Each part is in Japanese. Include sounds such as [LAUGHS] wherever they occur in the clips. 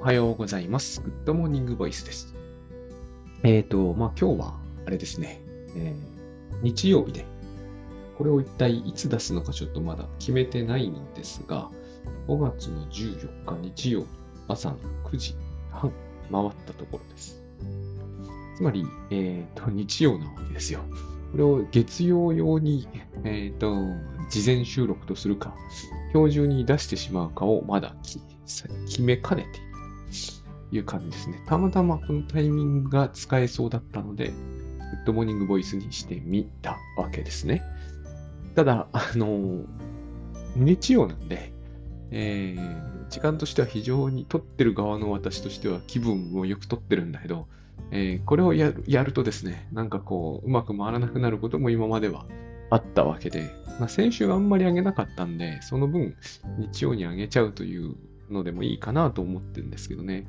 おはようございます。 Good Morning Voice です。えっ、と、まあ、今日は、あれですね、えー日曜日で、これを一体いつ出すのかちょっとまだ決めてないのですが、5月の14日日曜日朝の9時半回ったところです。つまり、えっ、と、日曜なわけですよ。これを月曜用に、えっ、と、事前収録とするか、今日中に出してしまうかをまだ決めかねているいう感じですね。たまたまこのタイミングが使えそうだったので、 Good Morning Voice にしてみたわけですね。ただ、あの、日曜なんで、えー時間としては非常に撮ってる側の私としては気分をよく撮ってるんだけど、えーこれをやるとですね、なんかこう、うまく回らなくなることも今まではあったわけで、まあ、先週あんまり上げなかったんで、その分日曜に上げちゃうというのでもいいかなと思ってるんですけどね。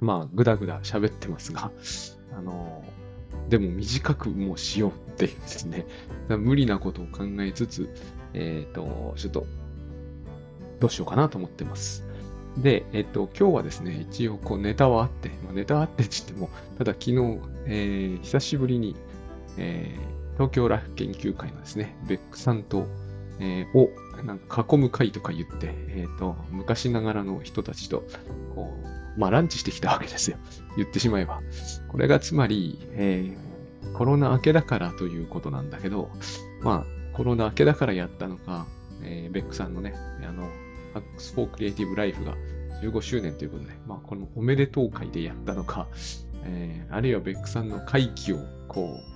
まあ、ぐだぐだ喋ってますが、あの、でも短くもうしようっていうですね、無理なことを考えつつ、えっ、と、ちょっと、どうしようかなと思ってます。で、えっ、と、今日はですね、一応こうネタはあって、まあ、ネタはあってって言っても、ただ昨日、えー久しぶりに、えー東京ラフ研究会のですね、ベックさんと、えーをなんか囲む会とか言って、えっ、と、昔ながらの人たちと、こう、まあランチしてきたわけですよ。[LAUGHS] 言ってしまえば。これがつまり、えーコロナ明けだからということなんだけど、まあ、コロナ明けだからやったのか、えーベックさんのね、あの、ハックス・フォー・クリエイティブ・ライフが15周年ということで、まあ、このおめでとう会でやったのか、えーあるいはベックさんの会期を、こう、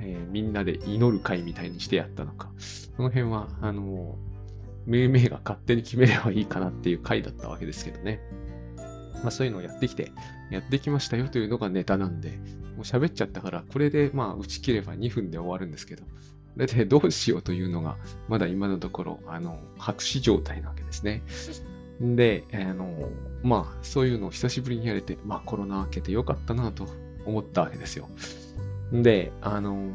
えーみんなで祈る会みたいにしてやったのか、その辺は、あの、命名が勝手に決めればいいかなっていう回だったわけですけどね。まあそういうのをやってきて、やってきましたよというのがネタなんで、もう喋っちゃったから、これでまあ打ち切れば2分で終わるんですけど、これでどうしようというのが、まだ今のところ、あの、白紙状態なわけですね。で、あの、まあそういうのを久しぶりにやれて、まあコロナ明けてよかったなと思ったわけですよ。で、あの、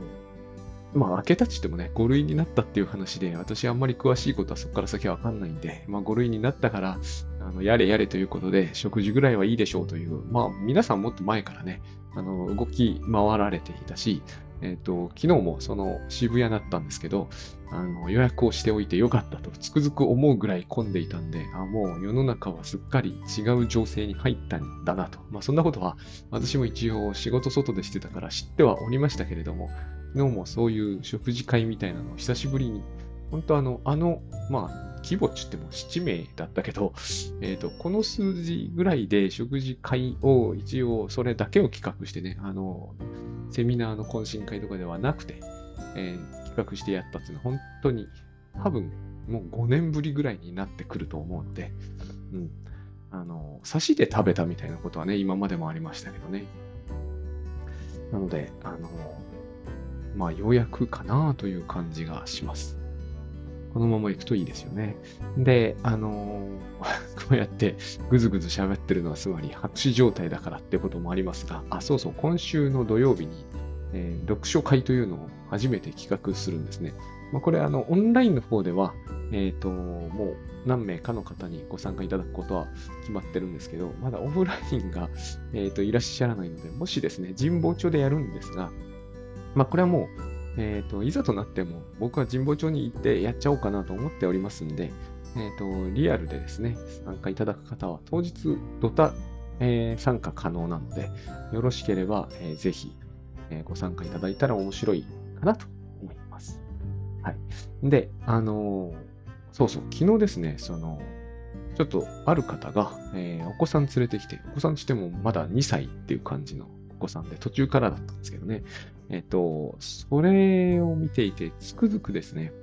まあ、明けたちってもね、5類になったっていう話で、私あんまり詳しいことはそこから先はわかんないんで、まあ、5類になったから、あの、やれやれということで、食事ぐらいはいいでしょうという、まあ、皆さんもっと前からね、あの、動き回られていたし、えっ、と、昨日もその渋谷だったんですけど、あの、予約をしておいてよかったと、つくづく思うぐらい混んでいたんで、あ、もう世の中はすっかり違う情勢に入ったんだなと。まあ、そんなことは、私も一応仕事外でしてたから知ってはおりましたけれども、昨日もそういう食事会みたいなのを久しぶりに、本当あの、あの、まあ、規模っちっても7名だったけど、えっ、と、この数字ぐらいで食事会を一応それだけを企画してね、あの、セミナーの懇親会とかではなくて、えー企画してやったっていうのは本当に多分もう5年ぶりぐらいになってくると思うので、うん。あの、刺しで食べたみたいなことはね、今までもありましたけどね。なので、あの、まあ、ようやくかなという感じがします。このまま行くといいですよね。で、あの [LAUGHS] こうやってぐずぐず喋ってるのはつまり白紙状態だからってこともありますが、あ、そうそう、今週の土曜日に、えー読書会というのを初めて企画するんですね。まあ、これ、あの、オンラインの方では、えっ、と、もう何名かの方にご参加いただくことは決まってるんですけど、まだオフラインが、えっ、と、いらっしゃらないので、もしですね、神保町でやるんですが、まあ、これはもう、えっ、と、いざとなっても、僕は神保町に行ってやっちゃおうかなと思っておりますんで、えっ、と、リアルでですね、参加いただく方は、当日、ドタ、えー参加可能なので、よろしければ、えーぜひ、えーご参加いただいたら面白いかなと思います。はい。で、あのそうそう、昨日ですね、その、ちょっとある方が、えーお子さん連れてきて、お子さんしてもまだ2歳っていう感じのお子さんで、途中からだったんですけどね、えっ、と、それを見ていて、つくづくですね、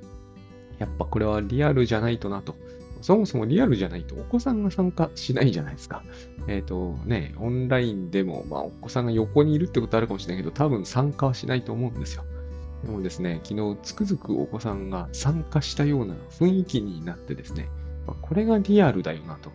やっぱこれはリアルじゃないとなと。そもそもリアルじゃないとお子さんが参加しないじゃないですか。えっ、とね、オンラインでも、まあお子さんが横にいるってことあるかもしれないけど、多分参加はしないと思うんですよ。でもですね、昨日つくづくお子さんが参加したような雰囲気になってですね、まあこれがリアルだよなと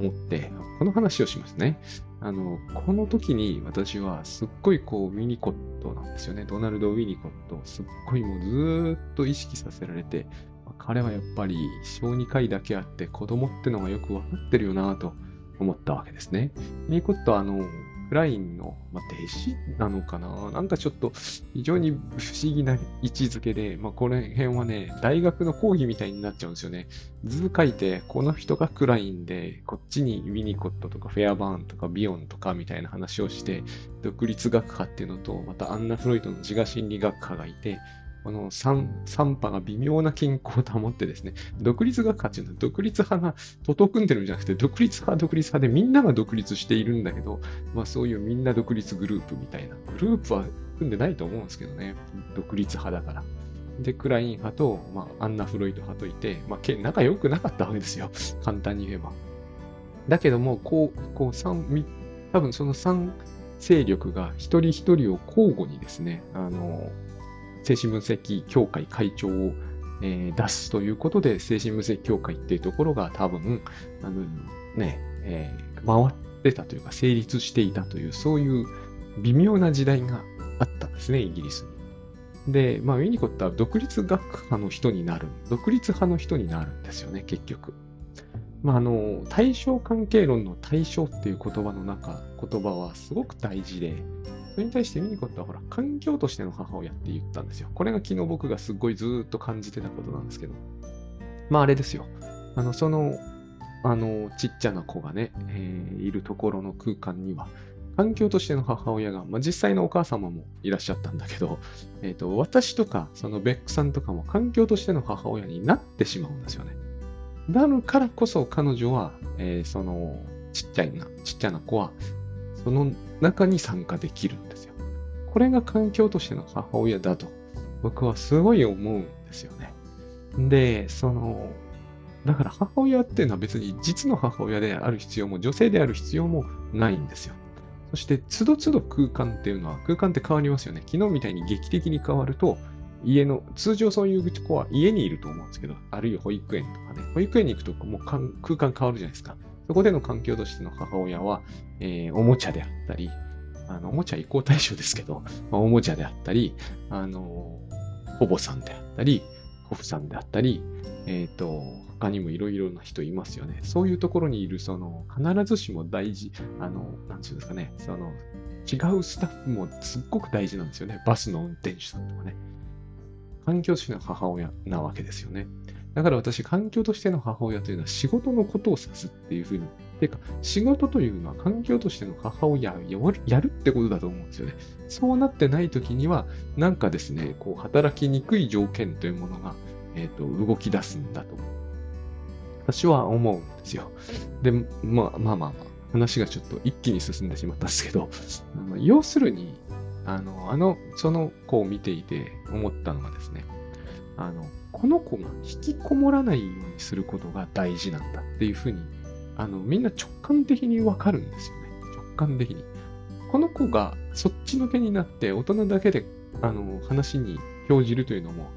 思って、この話をしますね。あの、この時に私はすっごいこう、ウィニコットなんですよね。ドナルド・ウィニコット、すっごいもうずっと意識させられて、ま彼はやっぱり小児科医だけあって子供ってのがよくわかってるよなと思ったわけですね。ウィニコットあの、クラインの、まあ、弟子なのかな？なんかちょっと非常に不思議な位置づけで、まあ、この辺はね、大学の講義みたいになっちゃうんですよね。図書いて、この人がクラインで、こっちにウィニコットとかフェアバーンとかビヨンとかみたいな話をして、独立学派っていうのと、またアンナ・フロイトの自我心理学派がいて、この 3, 3波が微妙な健康を保ってですね、独立学派っていうのは独立派が徒党組んでるんじゃなくて、独立派は独立派でみんなが独立しているんだけど、まあそういうみんな独立グループみたいな。グループは組んでないと思うんですけどね。独立派だから。で、クライン派と、まあ、アンナ・フロイト派といて、まあ、仲良くなかったわけですよ。簡単に言えば。だけども、こう、こう、三、多分その3勢力が一人一人を交互にですね、あの、精神分析協会会長を、えー、出すということで、精神分析協会っていうところが多分、あのね、えー、回ってたというか、成立していたという、そういう微妙な時代があったんですね、イギリスに。で、まあ、ウィニコットは独立学派の人になる、独立派の人になるんですよね、結局。まあ、あの、対象関係論の対象っていう言葉の中、言葉はすごく大事で、それに対してミニコットはほら、環境としての母親って言ったんですよ。これが昨日僕がすっごいずっと感じてたことなんですけど。まああれですよ。あの、その、あの、ちっちゃな子がね、えー、いるところの空間には、環境としての母親が、まあ、実際のお母様もいらっしゃったんだけど、えっ、ー、と、私とか、そのベックさんとかも環境としての母親になってしまうんですよね。なるからこそ彼女は、えー、その、ちっちゃいな、ちっちゃな子は、その中に参加できる。これが環境としての母親だと、僕はすごい思うんですよね。で、その、だから母親っていうのは別に実の母親である必要も、女性である必要もないんですよ。そして、つどつど空間っていうのは、空間って変わりますよね。昨日みたいに劇的に変わると、家の、通常そういう子は家にいると思うんですけど、あるいは保育園とかね、保育園に行くともう空間変わるじゃないですか。そこでの環境としての母親は、えー、おもちゃであったり、あの、おもちゃ移行対象ですけど、[LAUGHS] まあ、おもちゃであったり、あの、ほぼさんであったり、ホフさんであったり、えっ、ー、と、他にもいろいろな人いますよね。そういうところにいる、その、必ずしも大事、あの、なんていうんですかね、その、違うスタッフもすっごく大事なんですよね。バスの運転手さんとかね。環境としての母親なわけですよね。だから私、環境としての母親というのは仕事のことを指すっていうふうに、ていうか、仕事というのは環境としての母親をやるってことだと思うんですよね。そうなってない時には、なんかですね、こう、働きにくい条件というものが、えっ、ー、と、動き出すんだと。私は思うんですよ。で、まあまあまあ、話がちょっと一気に進んでしまったんですけど、要するに、あの、あの、その子を見ていて思ったのがですね、あの、この子が引きこもらないようにすることが大事なんだっていうふうに、あの、みんな直感的にわかるんですよね。直感的に。この子がそっちのけになって大人だけで、あの、話に表じるというのも、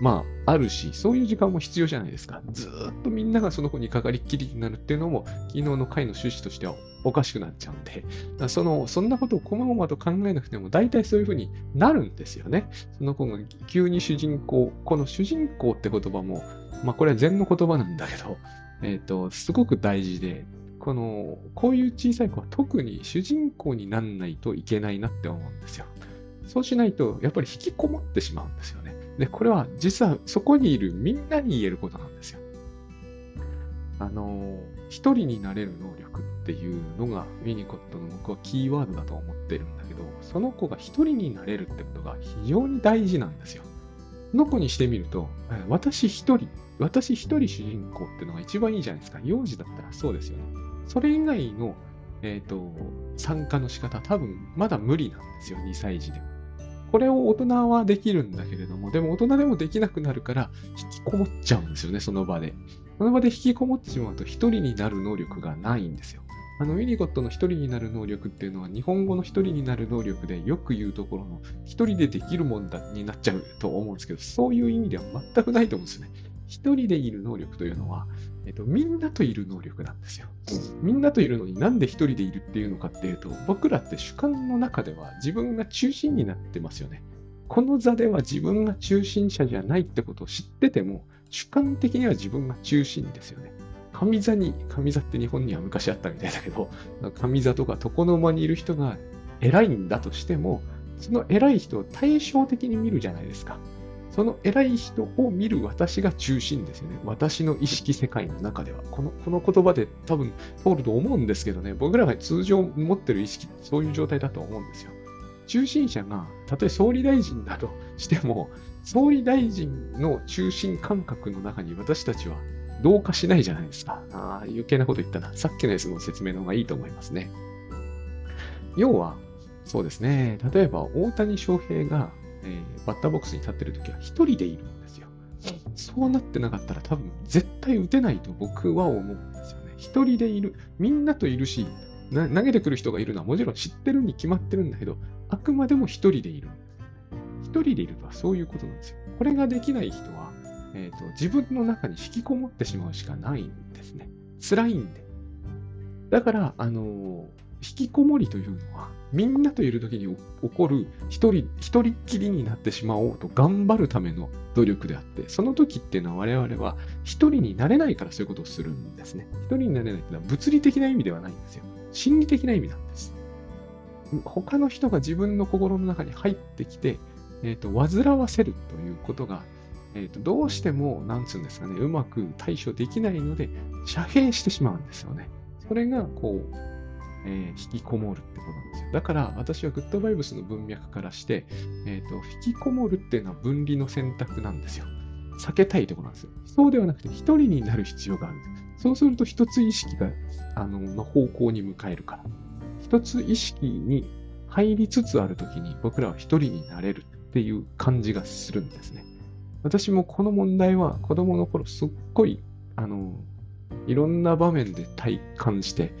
まあ、あるし、そういう時間も必要じゃないですか。ずっとみんながその子にかかりっきりになるっていうのも、昨日の回の趣旨としてはおかしくなっちゃうんで、その、そんなことをこまごまと考えなくても、大体そういうふうになるんですよね。その子が急に主人公、この主人公って言葉も、まあこれは禅の言葉なんだけど、えっ、ー、と、すごく大事で、この、こういう小さい子は特に主人公になんないといけないなって思うんですよ。そうしないと、やっぱり引きこもってしまうんですよね。で、これは実はそこにいるみんなに言えることなんですよ。あの、一人になれる能力っていうのがウィニコットの僕はキーワードだと思ってるんだけど、その子が一人になれるってことが非常に大事なんですよ。の子にしてみると、私一人、私一人主人公っていうのが一番いいじゃないですか。幼児だったらそうですよね。それ以外の、え、ー、と、参加の仕方、多分まだ無理なんですよ、2歳児でも。これを大人はできるんだけれども、でも大人でもできなくなるから、引きこもっちゃうんですよね、その場で。その場で引きこもってしまうと一人になる能力がないんですよ。あの、ウィニコットの一人になる能力っていうのは日本語の一人になる能力でよく言うところの一人でできるもんだになっちゃうと思うんですけど、そういう意味では全くないと思うんですね。一人でいる能力というのは、えっと、みんなといる能力なんですよ。みんなといるのになんで一人でいるっていうのかっていうと、僕らって主観の中では自分が中心になってますよね。この座では自分が中心者じゃないってことを知ってても、主観的には自分が中心ですよね。上座に、上座って日本には昔あったみたいだけど、上座とか床の間にいる人が偉いんだとしても、その偉い人を対照的に見るじゃないですか。その偉い人を見る私が中心ですよね。私の意識世界の中では。このこの言葉で多分通ると思うんですけどね、僕らが通常持ってる意識ってそういう状態だと思うんですよ。中心者が、たとえ総理大臣だとしても、総理大臣の中心感覚の中に私たちは同化しないじゃないですか。ああ、余計なこと言ったな。さっきのやつの説明の方がいいと思いますね。要は、そうですね。例えば、大谷翔平がえー、バッターボックスに立ってるときは一人でいるんですよ。そうなってなかったら多分絶対打てないと僕は思うんですよね。一人でいる。みんなといるし、投げてくる人がいるのはもちろん知ってるに決まってるんだけど、あくまでも一人でいるんですよね。一人でいるとはそういうことなんですよ。これができない人は、えーと、自分の中に引きこもってしまうしかないんですね。辛いんで。だから、あのー、引きこもりというのは、みんなといる時に起こる一人、一人っきりになってしまおうと頑張るための努力であって、その時っていうのは我々は一人になれないからそういうことをするんですね。一人になれないっていうのは物理的な意味ではないんですよ。心理的な意味なんです。他の人が自分の心の中に入ってきて、えっ、ー、と、煩わせるということが、え、ー、と、どうしても、なんつうんですかね、うまく対処できないので、遮蔽してしまうんですよね。それが、こう、えー、引きこもるってことなんですよ。だから私はグッドバイブスの文脈からして、えーと、引きこもるっていうのは分離の選択なんですよ。避けたいところなんですよ。そうではなくて一人になる必要があるんです。そうすると一つ意識があのの方向に向かえるから。一つ意識に入りつつあるときに僕らは一人になれるっていう感じがするんですね。私もこの問題は子供の頃すっごいあのいろんな場面で体感して、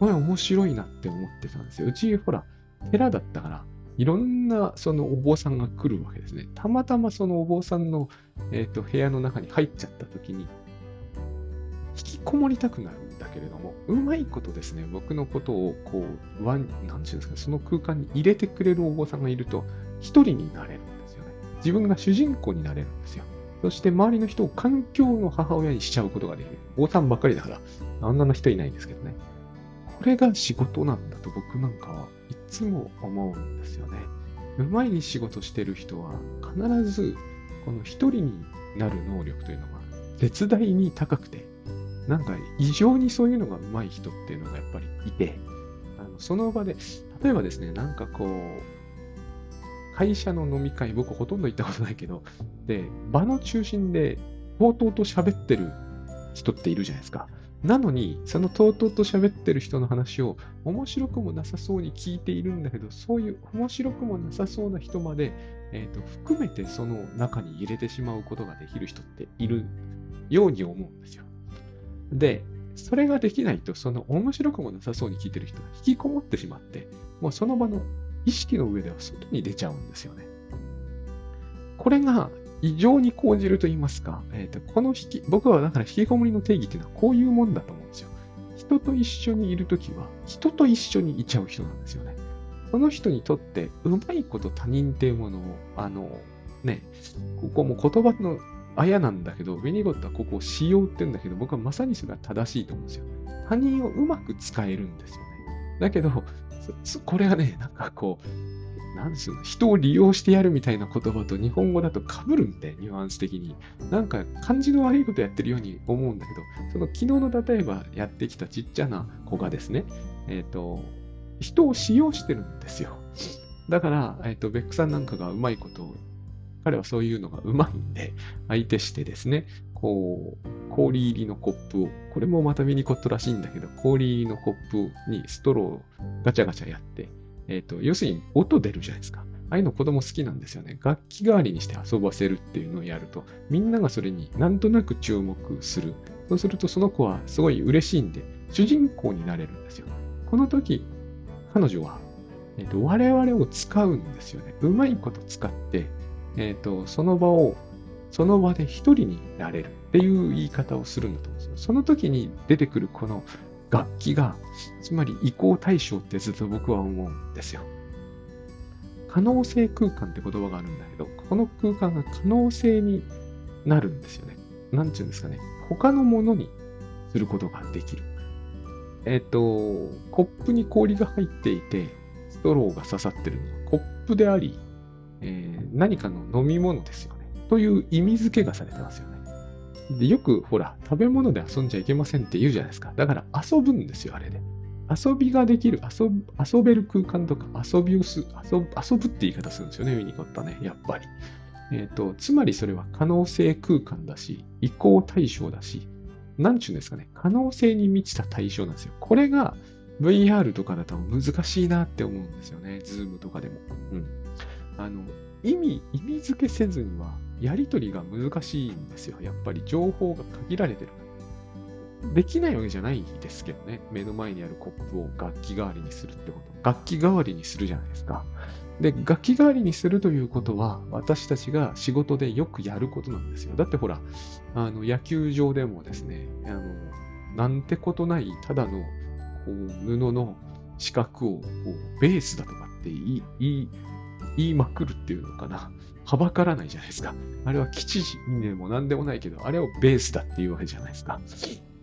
これ面白いなって思ってたんですよ。うち、ほら、寺だったから、いろんなそのお坊さんが来るわけですね。たまたまそのお坊さんの、えーと、部屋の中に入っちゃった時に、引きこもりたくなるんだけれども、うまいことですね、僕のことをこう、ワン、なんていうんですか、その空間に入れてくれるお坊さんがいると、一人になれる。自分が主人公になれるんですよ。そして周りの人を環境の母親にしちゃうことができる。坊さんばっかりだから、あんなの人いないんですけどね。これが仕事なんだと僕なんかはいつも思うんですよね。うまい仕事してる人は必ずこの一人になる能力というのが絶大に高くて、なんか異常にそういうのがうまい人っていうのがやっぱりいて、あのその場で、例えばですね、なんかこう、会社の飲み会、僕ほとんど行ったことないけど、で、場の中心で、とうとうと喋ってる人っているじゃないですか。なのに、そのとうとうと喋ってる人の話を面白くもなさそうに聞いているんだけど、そういう面白くもなさそうな人まで、えーと、含めてその中に入れてしまうことができる人っているように思うんですよ。で、それができないと、その面白くもなさそうに聞いてる人が引きこもってしまって、もうその場の意識の上では外に出ちゃうんですよね。これが異常に講じると言いますか、えーと、この引き、僕はだから引きこもりの定義っていうのはこういうもんだと思うんですよ。人と一緒にいるときは、人と一緒にいちゃう人なんですよね。その人にとって、うまいこと他人っていうものを、あの、ね、ここも言葉のあやなんだけど、ベニゴットはここを使用って言うんだけど、僕はまさにそれは正しいと思うんですよ。他人をうまく使えるんですよね。だけど、これがね、なんかこう、なんですよ、人を利用してやるみたいな言葉と日本語だと被るんで、ニュアンス的に。なんか感じの悪いことやってるように思うんだけど、その昨日の例えばやってきたちっちゃな子がですね、えっ、ー、と、人を使用してるんですよ。だから、えっ、ー、と、ベックさんなんかがうまいことを、彼はそういうのがうまいんで、相手してですね、こう、氷入りのコップを、これもまたミニコットらしいんだけど、氷入りのコップにストローをガチャガチャやって、えっ、ー、と、要するに音出るじゃないですか。ああいうの子供好きなんですよね。楽器代わりにして遊ばせるっていうのをやると、みんながそれになんとなく注目する。そうするとその子はすごい嬉しいんで、主人公になれるんですよ。この時、彼女は、えーと、我々を使うんですよね。うまいこと使って、えっ、ー、と、その場を、その場で一人になれるっていう言い方をするんだと思うんですよ。その時に出てくるこの楽器が、つまり移行対象ってずっと僕は思うんですよ。可能性空間って言葉があるんだけど、この空間が可能性になるんですよね。なんていうんですかね。他のものにすることができる。えっ、と、コップに氷が入っていて、ストローが刺さってるのはコップであり、えー、何かの飲み物ですよ。という意味付けがされてますよね。でよく、ほら、食べ物で遊んじゃいけませんって言うじゃないですか。だから遊ぶんですよ、あれで。遊びができる、遊遊べる空間とか遊びをす遊、遊ぶって言い方するんですよね、ウィニコットはね、やっぱり。えっ、ー、と、つまりそれは可能性空間だし、移行対象だし、なんちゅうんですかね、可能性に満ちた対象なんですよ。これが VR とかだと難しいなって思うんですよね、ズームとかでも。うん。あの、意味、意味付けせずには、やりとりが難しいんですよ。やっぱり情報が限られてる。できないわけじゃないですけどね。目の前にあるコップを楽器代わりにするってこと。楽器代わりにするじゃないですか。で、楽器代わりにするということは、私たちが仕事でよくやることなんですよ。だってほら、あの野球場でもですね、あのなんてことない、ただのこう布の四角をこうベースだとかってい言い言いまくるっていうのかな。はばからないじゃないですか。あれは基地でも何でもないけど、あれをベースだっていうわけじゃないですか。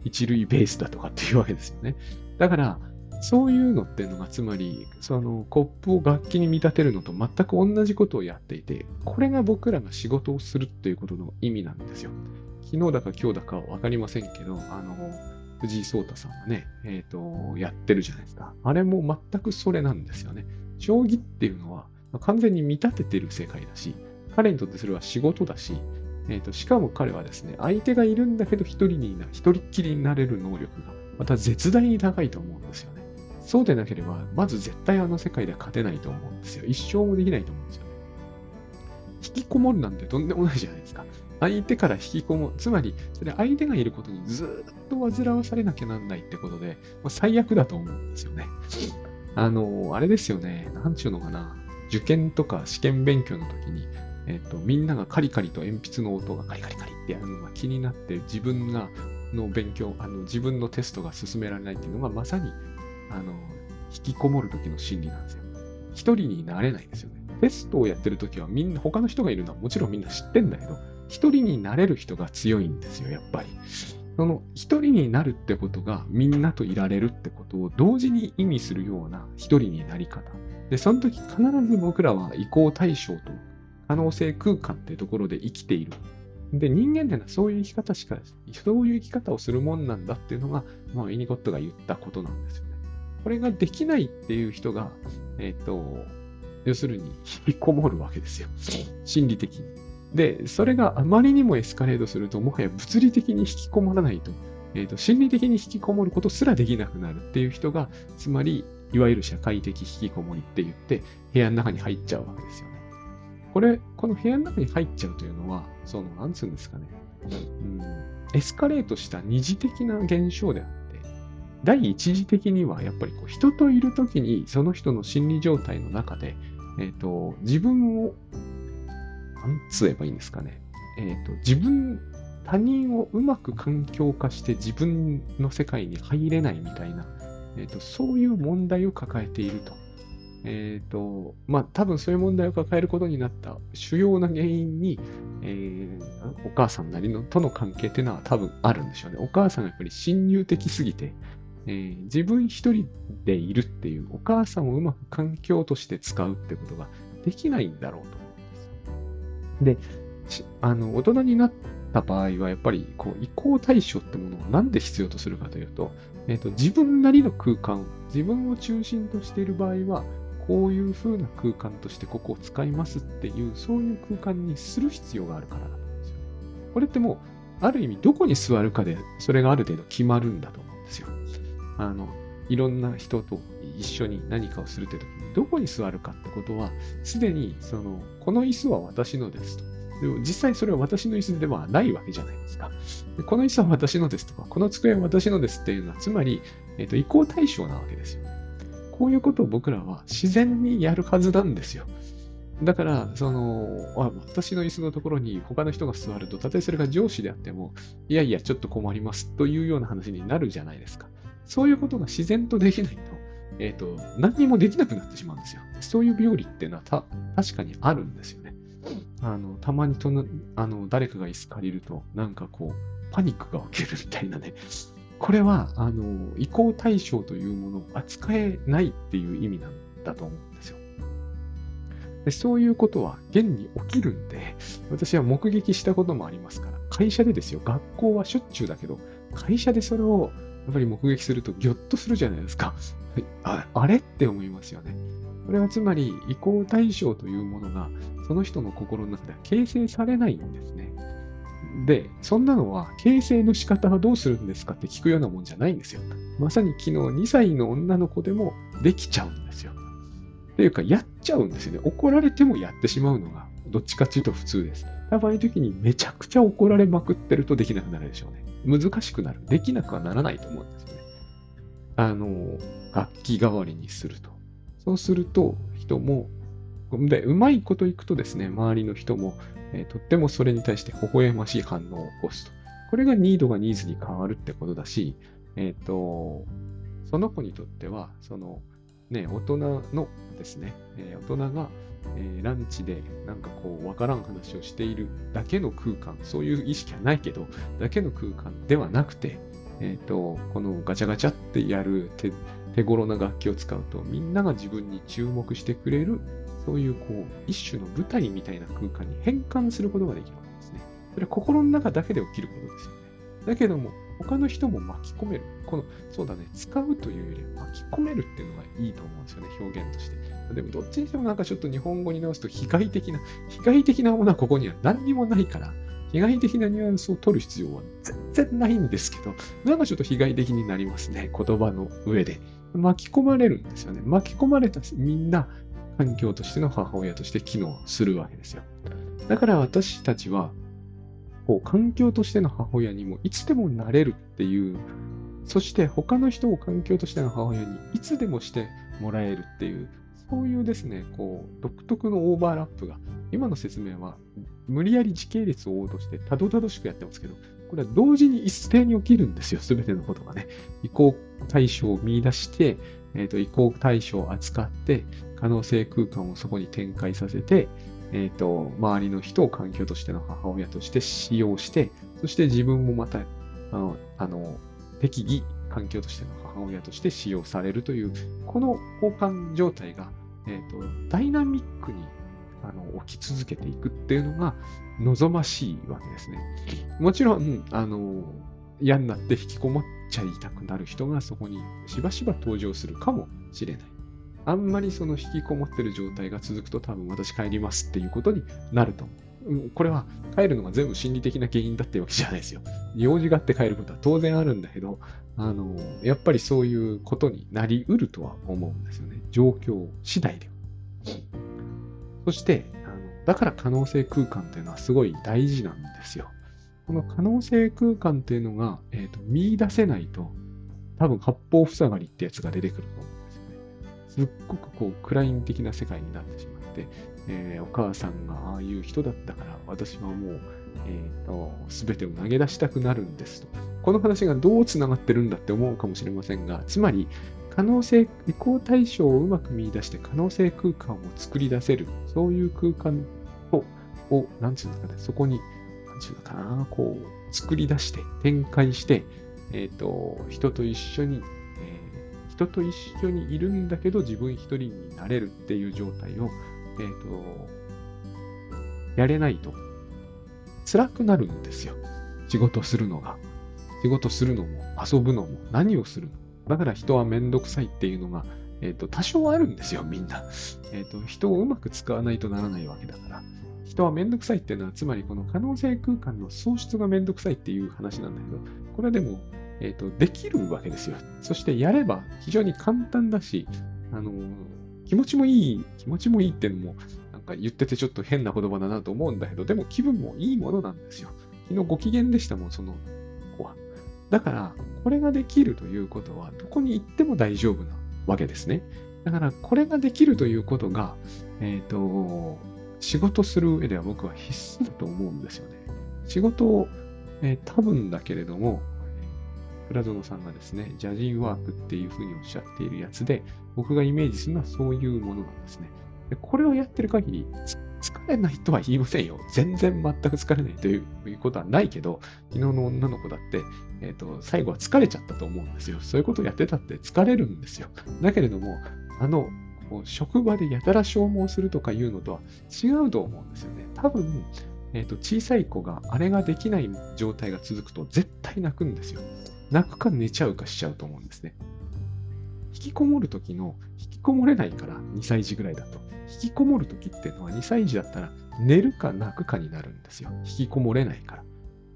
一塁ベースだとかっていうわけですよね。だから、そういうのっていうのが、つまり、そのコップを楽器に見立てるのと全く同じことをやっていて、これが僕らが仕事をするっていうことの意味なんですよ。昨日だか今日だかはわかりませんけど、あの、藤井聡太さんがね、えっ、ー、と、やってるじゃないですか。あれも全くそれなんですよね。将棋っていうのは完全に見立ててる世界だし、彼にとってそれは仕事だし、えーと、しかも彼はですね、相手がいるんだけど一人にな、一人っきりになれる能力が、また絶大に高いと思うんですよね。そうでなければ、まず絶対あの世界では勝てないと思うんですよ。一生もできないと思うんですよね。引きこもるなんてとんでもないじゃないですか。相手から引きこもる。つまり、それ相手がいることにずっと煩わされなきゃなんないってことで、もう最悪だと思うんですよね。あの、あれですよね。なんちゅうのかな。受験とか試験勉強の時に、えっと、みんながカリカリと鉛筆の音がカリカリカリってやるのが気になって自分がの勉強、あの自分のテストが進められないっていうのがまさにあの引きこもる時の心理なんですよ。一人になれないんですよね。テストをやってる時はみんな、他の人がいるのはもちろんみんな知ってんだけど、一人になれる人が強いんですよ、やっぱり。その一人になるってことがみんなといられるってことを同時に意味するような一人になり方。で、その時必ず僕らは移行対象と可能性空間っていうところで生きている。で、人間っていうのはそういう生き方しか、そういう生き方をするもんなんだっていうのが、まあ、イニコットが言ったことなんですよね。これができないっていう人が、えっ、ー、と、要するに引きこもるわけですよ。心理的に。で、それがあまりにもエスカレートすると、もはや物理的に引きこもらないと、えっ、ー、と、心理的に引きこもることすらできなくなるっていう人が、つまり、いわゆる社会的引きこもりって言って、部屋の中に入っちゃうわけですよね。これ、この部屋の中に入っちゃうというのは、その、なんつうんですかね、うん、エスカレートした二次的な現象であって、第一次的にはやっぱりこう人といるときにその人の心理状態の中で、えっ、ー、と、自分を、なんつえばいいんですかね、えっ、ー、と、自分、他人をうまく環境化して自分の世界に入れないみたいな、えっ、ー、と、そういう問題を抱えていると。えっ、ー、と、まあ、多分そういう問題を抱えることになった主要な原因に、えー、お母さんなりのとの関係っていうのは多分あるんでしょうね。お母さんがやっぱり侵入的すぎて、えー、自分一人でいるっていう、お母さんをうまく環境として使うってことができないんだろうと思うんです。で、あの、大人になった場合は、やっぱり、こう、移行対象ってものをなんで必要とするかというと、えっ、ー、と、自分なりの空間、自分を中心としている場合は、こういう風な空間としてここを使いますっていう、そういう空間にする必要があるからだと思うんですよ。これってもう、ある意味どこに座るかで、それがある程度決まるんだと思うんですよ。あの、いろんな人と一緒に何かをするって時に、どこに座るかってことは、すでに、その、この椅子は私のですと。でも実際それは私の椅子ではないわけじゃないですか。この椅子は私のですとか、この机は私のですっていうのは、つまり、えっ、ー、と、移行対象なわけですよね。こういうことを僕らは自然にやるはずなんですよ。だから、その、私の椅子のところに他の人が座ると、たとえそれが上司であっても、いやいや、ちょっと困りますというような話になるじゃないですか。そういうことが自然とできないと、えっ、ー、と、何にもできなくなってしまうんですよ。そういう病理っていうのはた確かにあるんですよね。あの、たまにとあの誰かが椅子借りると、なんかこう、パニックが起きるみたいなね、これは、あの、移行対象というものを扱えないっていう意味なんだと思うんですよ。でそういうことは現に起きるんで、私は目撃したこともありますから、会社でですよ、学校はしょっちゅうだけど、会社でそれをやっぱり目撃するとギョッとするじゃないですか。ああれって思いますよね。これはつまり移行対象というものがその人の心の中では形成されないんですね。で、そんなのは形成の仕方はどうするんですかって聞くようなもんじゃないんですよ。まさに昨日2歳の女の子でもできちゃうんですよ。っていうか、やっちゃうんですよね。怒られてもやってしまうのが、どっちかっていうと普通です。やばい時にめちゃくちゃ怒られまくってるとできなくなるでしょうね。難しくなる。できなくはならないと思うんですよね。あの、楽器代わりにすると。そうすると、人も、で、うまいこといくとですね、周りの人も、えー、とってもそれに対して微笑ましい反応を起こすと。これがニードがニーズに変わるってことだし、えっ、ー、と、その子にとっては、その、ね、大人のですね、えー、大人が、えー、ランチでなんかこう、わからん話をしているだけの空間、そういう意識はないけど、だけの空間ではなくて、えっ、と、このガチャガチャってやる手手頃な楽器を使うと、みんなが自分に注目してくれる、そういうこう、一種の舞台みたいな空間に変換することができるわけですね。それは心の中だけで起きることですよね。だけども、他の人も巻き込める。この、そうだね、使うというよりは巻き込めるっていうのがいいと思うんですよね、表現として。でも、どっちにしてもなんかちょっと日本語に直すと、被害的な、被害的なものはここには何にもないから、被害的なニュアンスを取る必要は全然ないんですけど、なんかちょっと被害的になりますね、言葉の上で。巻き込まれるんですよね。巻き込まれたみんな、環境としての母親として機能するわけですよ。だから私たちは、こう、環境としての母親にもいつでもなれるっていう、そして他の人を環境としての母親にいつでもしてもらえるっていう、そういうですね、こう、独特のオーバーラップが、今の説明は無理やり時系列を応としてたどたどしくやってますけど、これは同時に一斉に起きるんですよ、すべてのことがね。移行対象を見出して、えっ、ー、と、移行対象を扱って、可能性空間をそこに展開させて、えっ、ー、と、周りの人を環境としての母親として使用して、そして自分もまた、あの、あの適宜環境としての母親として使用されるという、この交換状態が、えっ、ー、と、ダイナミックにあの起き続けていくっていうのが望ましいわけですね。もちろん、あの、嫌になって引きこもっちゃいたくなる人がそこにしばしば登場するかもしれない。あんまりその引きこもってる状態が続くと多分私帰りますっていうことになると思う。これは帰るのが全部心理的な原因だってわけじゃないですよ。用事があって帰ることは当然あるんだけど、あの、やっぱりそういうことになりうるとは思うんですよね。状況次第では。そして、あのだから可能性空間というのはすごい大事なんですよ。この可能性空間っていうのが、えーと、見出せないと、多分八方塞がりってやつが出てくると思うす。っごくこう、クライン的な世界になってしまって、えー、お母さんがああいう人だったから、私はもう、えーと、すべてを投げ出したくなるんですと。この話がどうつながってるんだって思うかもしれませんが、つまり、可能性、移行対象をうまく見出して可能性空間を作り出せる、そういう空間を、をなんていうのかね、そこに、なんていうのかな、こう、作り出して、展開して、えっ、ー、と、人と一緒に、人と一緒にいるんだけど自分一人になれるっていう状態を、えっ、ー、と、やれないと、辛くなるんですよ。仕事するのが。仕事するのも、遊ぶのも、何をするの？だから人はめんどくさいっていうのが、えっ、ー、と、多少あるんですよ、みんな。えっ、ー、と、人をうまく使わないとならないわけだから。人はめんどくさいっていうのは、つまりこの可能性空間の喪失がめんどくさいっていう話なんだけど、これでも、え、ー、と、できるわけですよ。そしてやれば非常に簡単だし、あの気持ちもいい、気持ちもいいっていうのも、なんか言っててちょっと変な言葉だなと思うんだけど、でも気分もいいものなんですよ。昨日ご機嫌でしたもん、その子は。だから、これができるということは、どこに行っても大丈夫なわけですね。だから、これができるということが、えっ、ー、と、仕事する上では僕は必須だと思うんですよね。仕事を、えー、多分だけれども、倉園さんがですね、ジャジーワークっていうふうにおっしゃっているやつで、僕がイメージするのはそういうものなんですね。でこれをやってる限り、疲れないとは言いませんよ。全然全く疲れないということはないけど、昨日の女の子だって、え、ー、と、最後は疲れちゃったと思うんですよ。そういうことをやってたって疲れるんですよ。だけれども、あの、職場でやたら消耗するとかいうのとは違うと思うんですよね。多分、えーと、小さい子があれができない状態が続くと絶対泣くんですよ。泣くか寝ちゃうかしちゃうと思うんですね。引きこもるときの、引きこもれないから2歳児ぐらいだと。引きこもるときっていうのは2歳児だったら寝るか泣くかになるんですよ。引きこもれないから。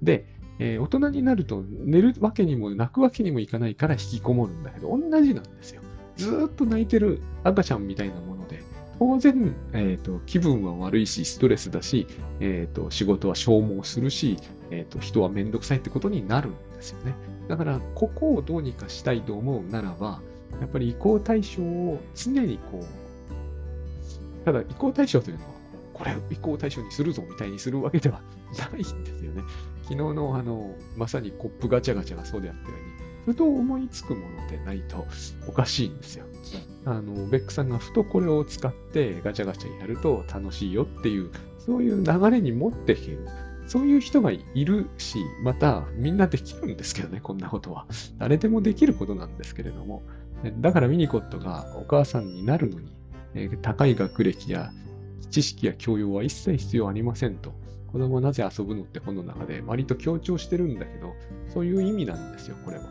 で、えー、大人になると寝るわけにも泣くわけにもいかないから引きこもるんだけど、同じなんですよ。ずっと泣いてる赤ちゃんみたいなもので、当然、えーと、気分は悪いし、ストレスだし、えーと、仕事は消耗するし、えーと、人はめんどくさいってことになるんですよね。だから、ここをどうにかしたいと思うならば、やっぱり移行対象を常にこう、ただ移行対象というのは、これを移行対象にするぞみたいにするわけではないんですよね。昨日のあの、まさにコップガチャガチャがそうであったように、ふと思いつくものでないとおかしいんですよ。あの、ベックさんがふとこれを使ってガチャガチャやると楽しいよっていう、そういう流れに持っていける。そういう人がいるし、またみんなできるんですけどね、こんなことは。誰でもできることなんですけれども。だからミニコットがお母さんになるのに、高い学歴や知識や教養は一切必要ありませんと。子供はなぜ遊ぶのって本の中で割と強調してるんだけど、そういう意味なんですよ、これは。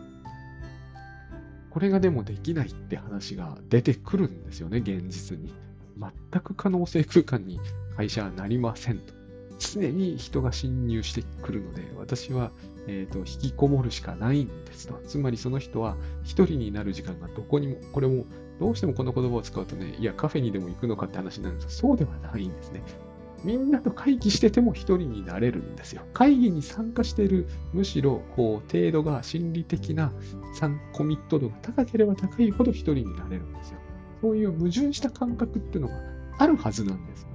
これがでもできないって話が出てくるんですよね、現実に。全く可能性空間に会社はなりませんと。常に人が侵入してくるので、私は、えーと、引きこもるしかないんですと。つまりその人は一人になる時間がどこにも、これもどうしてもこの言葉を使うとね、いや、カフェにでも行くのかって話になるんですが、そうではないんですね。みんなと会議してても一人になれるんですよ。会議に参加している、むしろ、こう、程度が心理的なコミット度が高ければ高いほど一人になれるんですよ。そういう矛盾した感覚っていうのがあるはずなんです。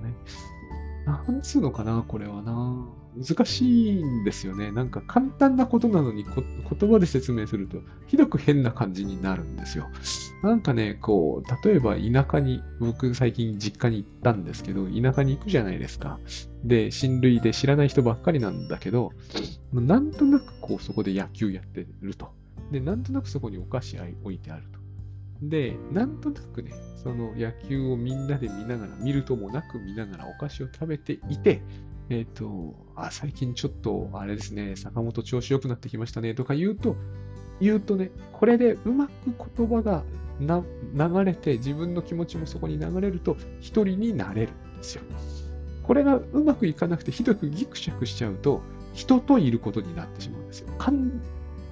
なんつうのかな、これはな。難しいんですよね。なんか簡単なことなのに言葉で説明すると、ひどく変な感じになるんですよ。なんかね、こう、例えば田舎に、僕最近実家に行ったんですけど、田舎に行くじゃないですか。で、親類で知らない人ばっかりなんだけど、なんとなくこうそこで野球やってると。で、なんとなくそこにお菓子置いてある。で、なんとなくね、その野球をみんなで見ながら、見るともなく見ながらお菓子を食べていて、えっ、ー、と、あ、最近ちょっと、あれですね、坂本調子良くなってきましたね、とか言うと、言うとね、これでうまく言葉が流れて、自分の気持ちもそこに流れると、一人になれるんですよ。これがうまくいかなくて、ひどくギクシャクしちゃうと、人といることになってしまうんですよ。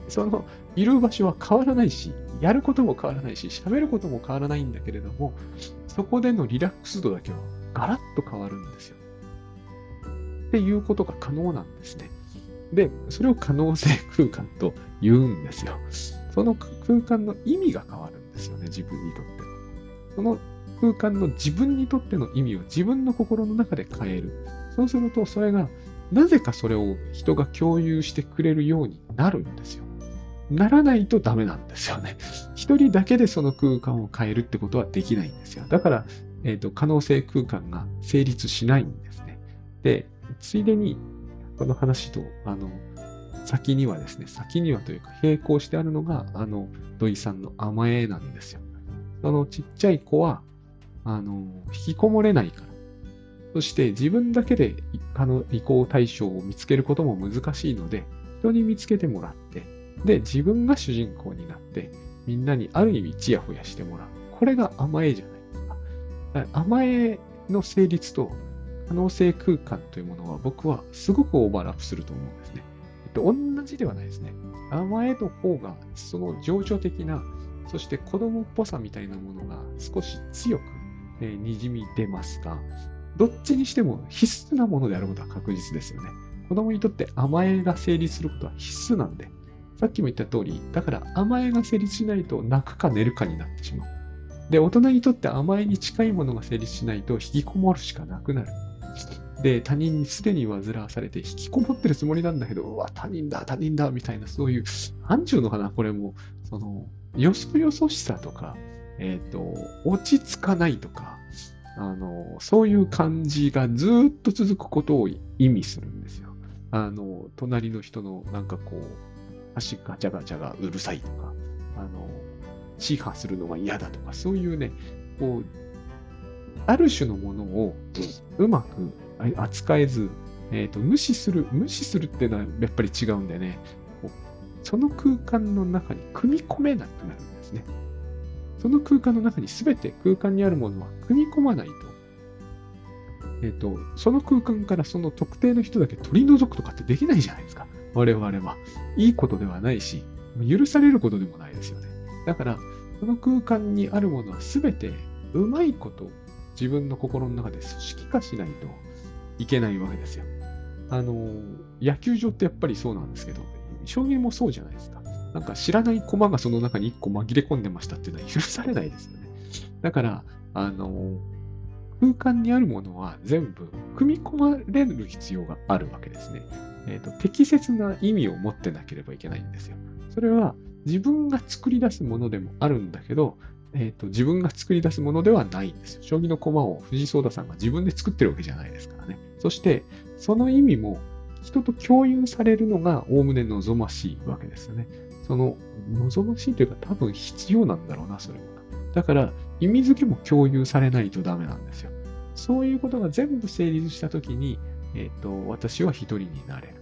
その、いる場所は変わらないし、やることも変わらないし、喋ることも変わらないんだけれども、そこでのリラックス度だけはガラッと変わるんですよ。っていうことが可能なんですね。で、それを可能性空間と言うんですよ。その空間の意味が変わるんですよね、自分にとっての。その空間の自分にとっての意味を自分の心の中で変える。そうすると、それが、なぜかそれを人が共有してくれるようになるんですよ。ならないとダメなんですよね。一人だけでその空間を変えるってことはできないんですよ。だから、えっ、ー、と、可能性空間が成立しないんですね。で、ついでに、この話と、あの、先にはですね、先にはというか並行してあるのが、あの、土井さんの甘えなんですよ。そのちっちゃい子は、あの、引きこもれないから。そして自分だけであの移行対象を見つけることも難しいので、人に見つけてもらって、で、自分が主人公になって、みんなにある意味チヤホヤしてもらう。これが甘えじゃないですか。甘えの成立と可能性空間というものは僕はすごくオーバーラップすると思うんですね。えっと、同じではないですね。甘えの方がその情緒的な、そして子供っぽさみたいなものが少し強く、えー、にじみ出ますが、どっちにしても必須なものであることは確実ですよね。子供にとって甘えが成立することは必須なんで、さっきも言った通り、だから甘えが成立しないと泣くか寝るかになってしまう。で、大人にとって甘えに近いものが成立しないと引きこもるしかなくなる。で、他人にすでに煩わされて引きこもってるつもりなんだけど、うわ、他人だ、他人だ、みたいな、そういう、範疇のかな、これも、その、よそよそしさとか、えっ、ー、と、落ち着かないとか、あの、そういう感じがずっと続くことを意味するんですよ。あの、隣の人のなんかこう、足ガチャガチャがうるさいとか、あの、支配するのが嫌だとか、そういうね、こう、ある種のものをうまく扱えず、えっ、ー、と、無視する、無視するっていうのはやっぱり違うんでね、その空間の中に組み込めなくなるんですね。その空間の中に全て空間にあるものは組み込まないと、えっ、ー、と、その空間からその特定の人だけ取り除くとかってできないじゃないですか。我々は。いいことではないし、許されることでもないですよね。だから、その空間にあるものは全てうまいこと自分の心の中で組織化しないといけないわけですよ。あの、野球場ってやっぱりそうなんですけど、将棋もそうじゃないですか。なんか知らない駒がその中に1個紛れ込んでましたっていうのは許されないですよね。だから、あの、空間にあるものは全部組み込まれる必要があるわけですね。えーと、適切な意味を持ってなければいけないんですよ。それは自分が作り出すものでもあるんだけど、えーと、自分が作り出すものではないんですよ。将棋の駒を藤井聡太さんが自分で作ってるわけじゃないですからね。そして、その意味も人と共有されるのがおおむね望ましいわけですよね。その望ましいというか多分必要なんだろうな、それも。だから、意味付けも共有されないとダメなんですよ。そういうことが全部成立したときに、えっ、ー、と、私は一人になれる。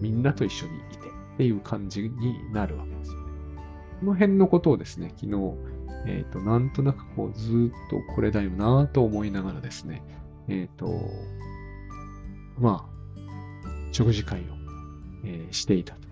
みんなと一緒にいてっていう感じになるわけですよね。この辺のことをですね、昨日、えっ、ー、と、なんとなくこう、ずっとこれだよなと思いながらですね、えっ、ー、と、まあ、食事会を、えー、していたと。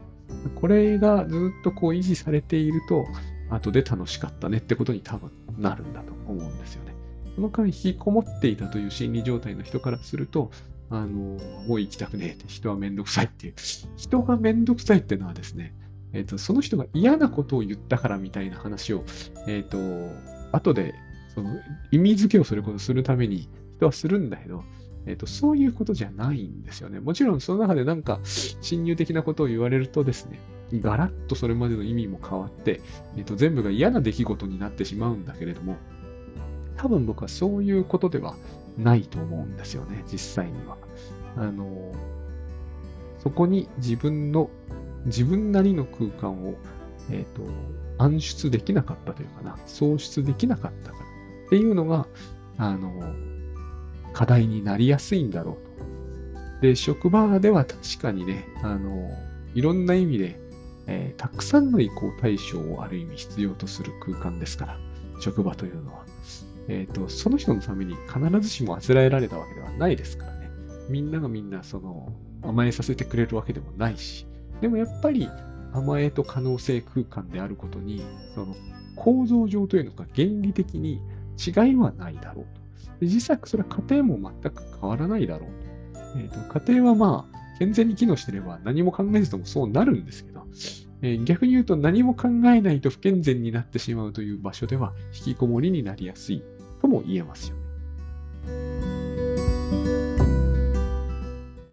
これがずっとこう維持されていると、後で楽しかったねってことに多分なるんだと思うんですよね。その間引きこもっていたという心理状態の人からすると、あの、もう行きたくねえって、人はめんどくさいっていう。人がめんどくさいっていうのはですね、えっ、と、その人が嫌なことを言ったからみたいな話を、えっ、と、後で、その、意味付けをすることするために人はするんだけど、えっ、と、そういうことじゃないんですよね。もちろんその中でなんか侵入的なことを言われるとですね、ガラッとそれまでの意味も変わって、えっ、と、全部が嫌な出来事になってしまうんだけれども、多分僕はそういうことではないと思うんですよね、実際には。あの、そこに自分の、自分なりの空間を、えっ、ー、と、暗出できなかったというかな、創出できなかったからっていうのが、あの、課題になりやすいんだろうと。で、職場では確かにね、あの、いろんな意味で、えー、たくさんの移行対象をある意味必要とする空間ですから、職場というのは。えっ、ー、と、その人のために必ずしもあつらえられたわけではないですからね。みんながみんな、その、甘えさせてくれるわけでもないし。でもやっぱり、甘えと可能性空間であることに、その、構造上というのか、原理的に違いはないだろうと。で実際、それは家庭も全く変わらないだろうと。えっ、ー、と、家庭はまあ、健全に機能してれば何も考えずともそうなるんですけど、えー、逆に言うと何も考えないと不健全になってしまうという場所では引きこもりになりやすいとも言えますよね。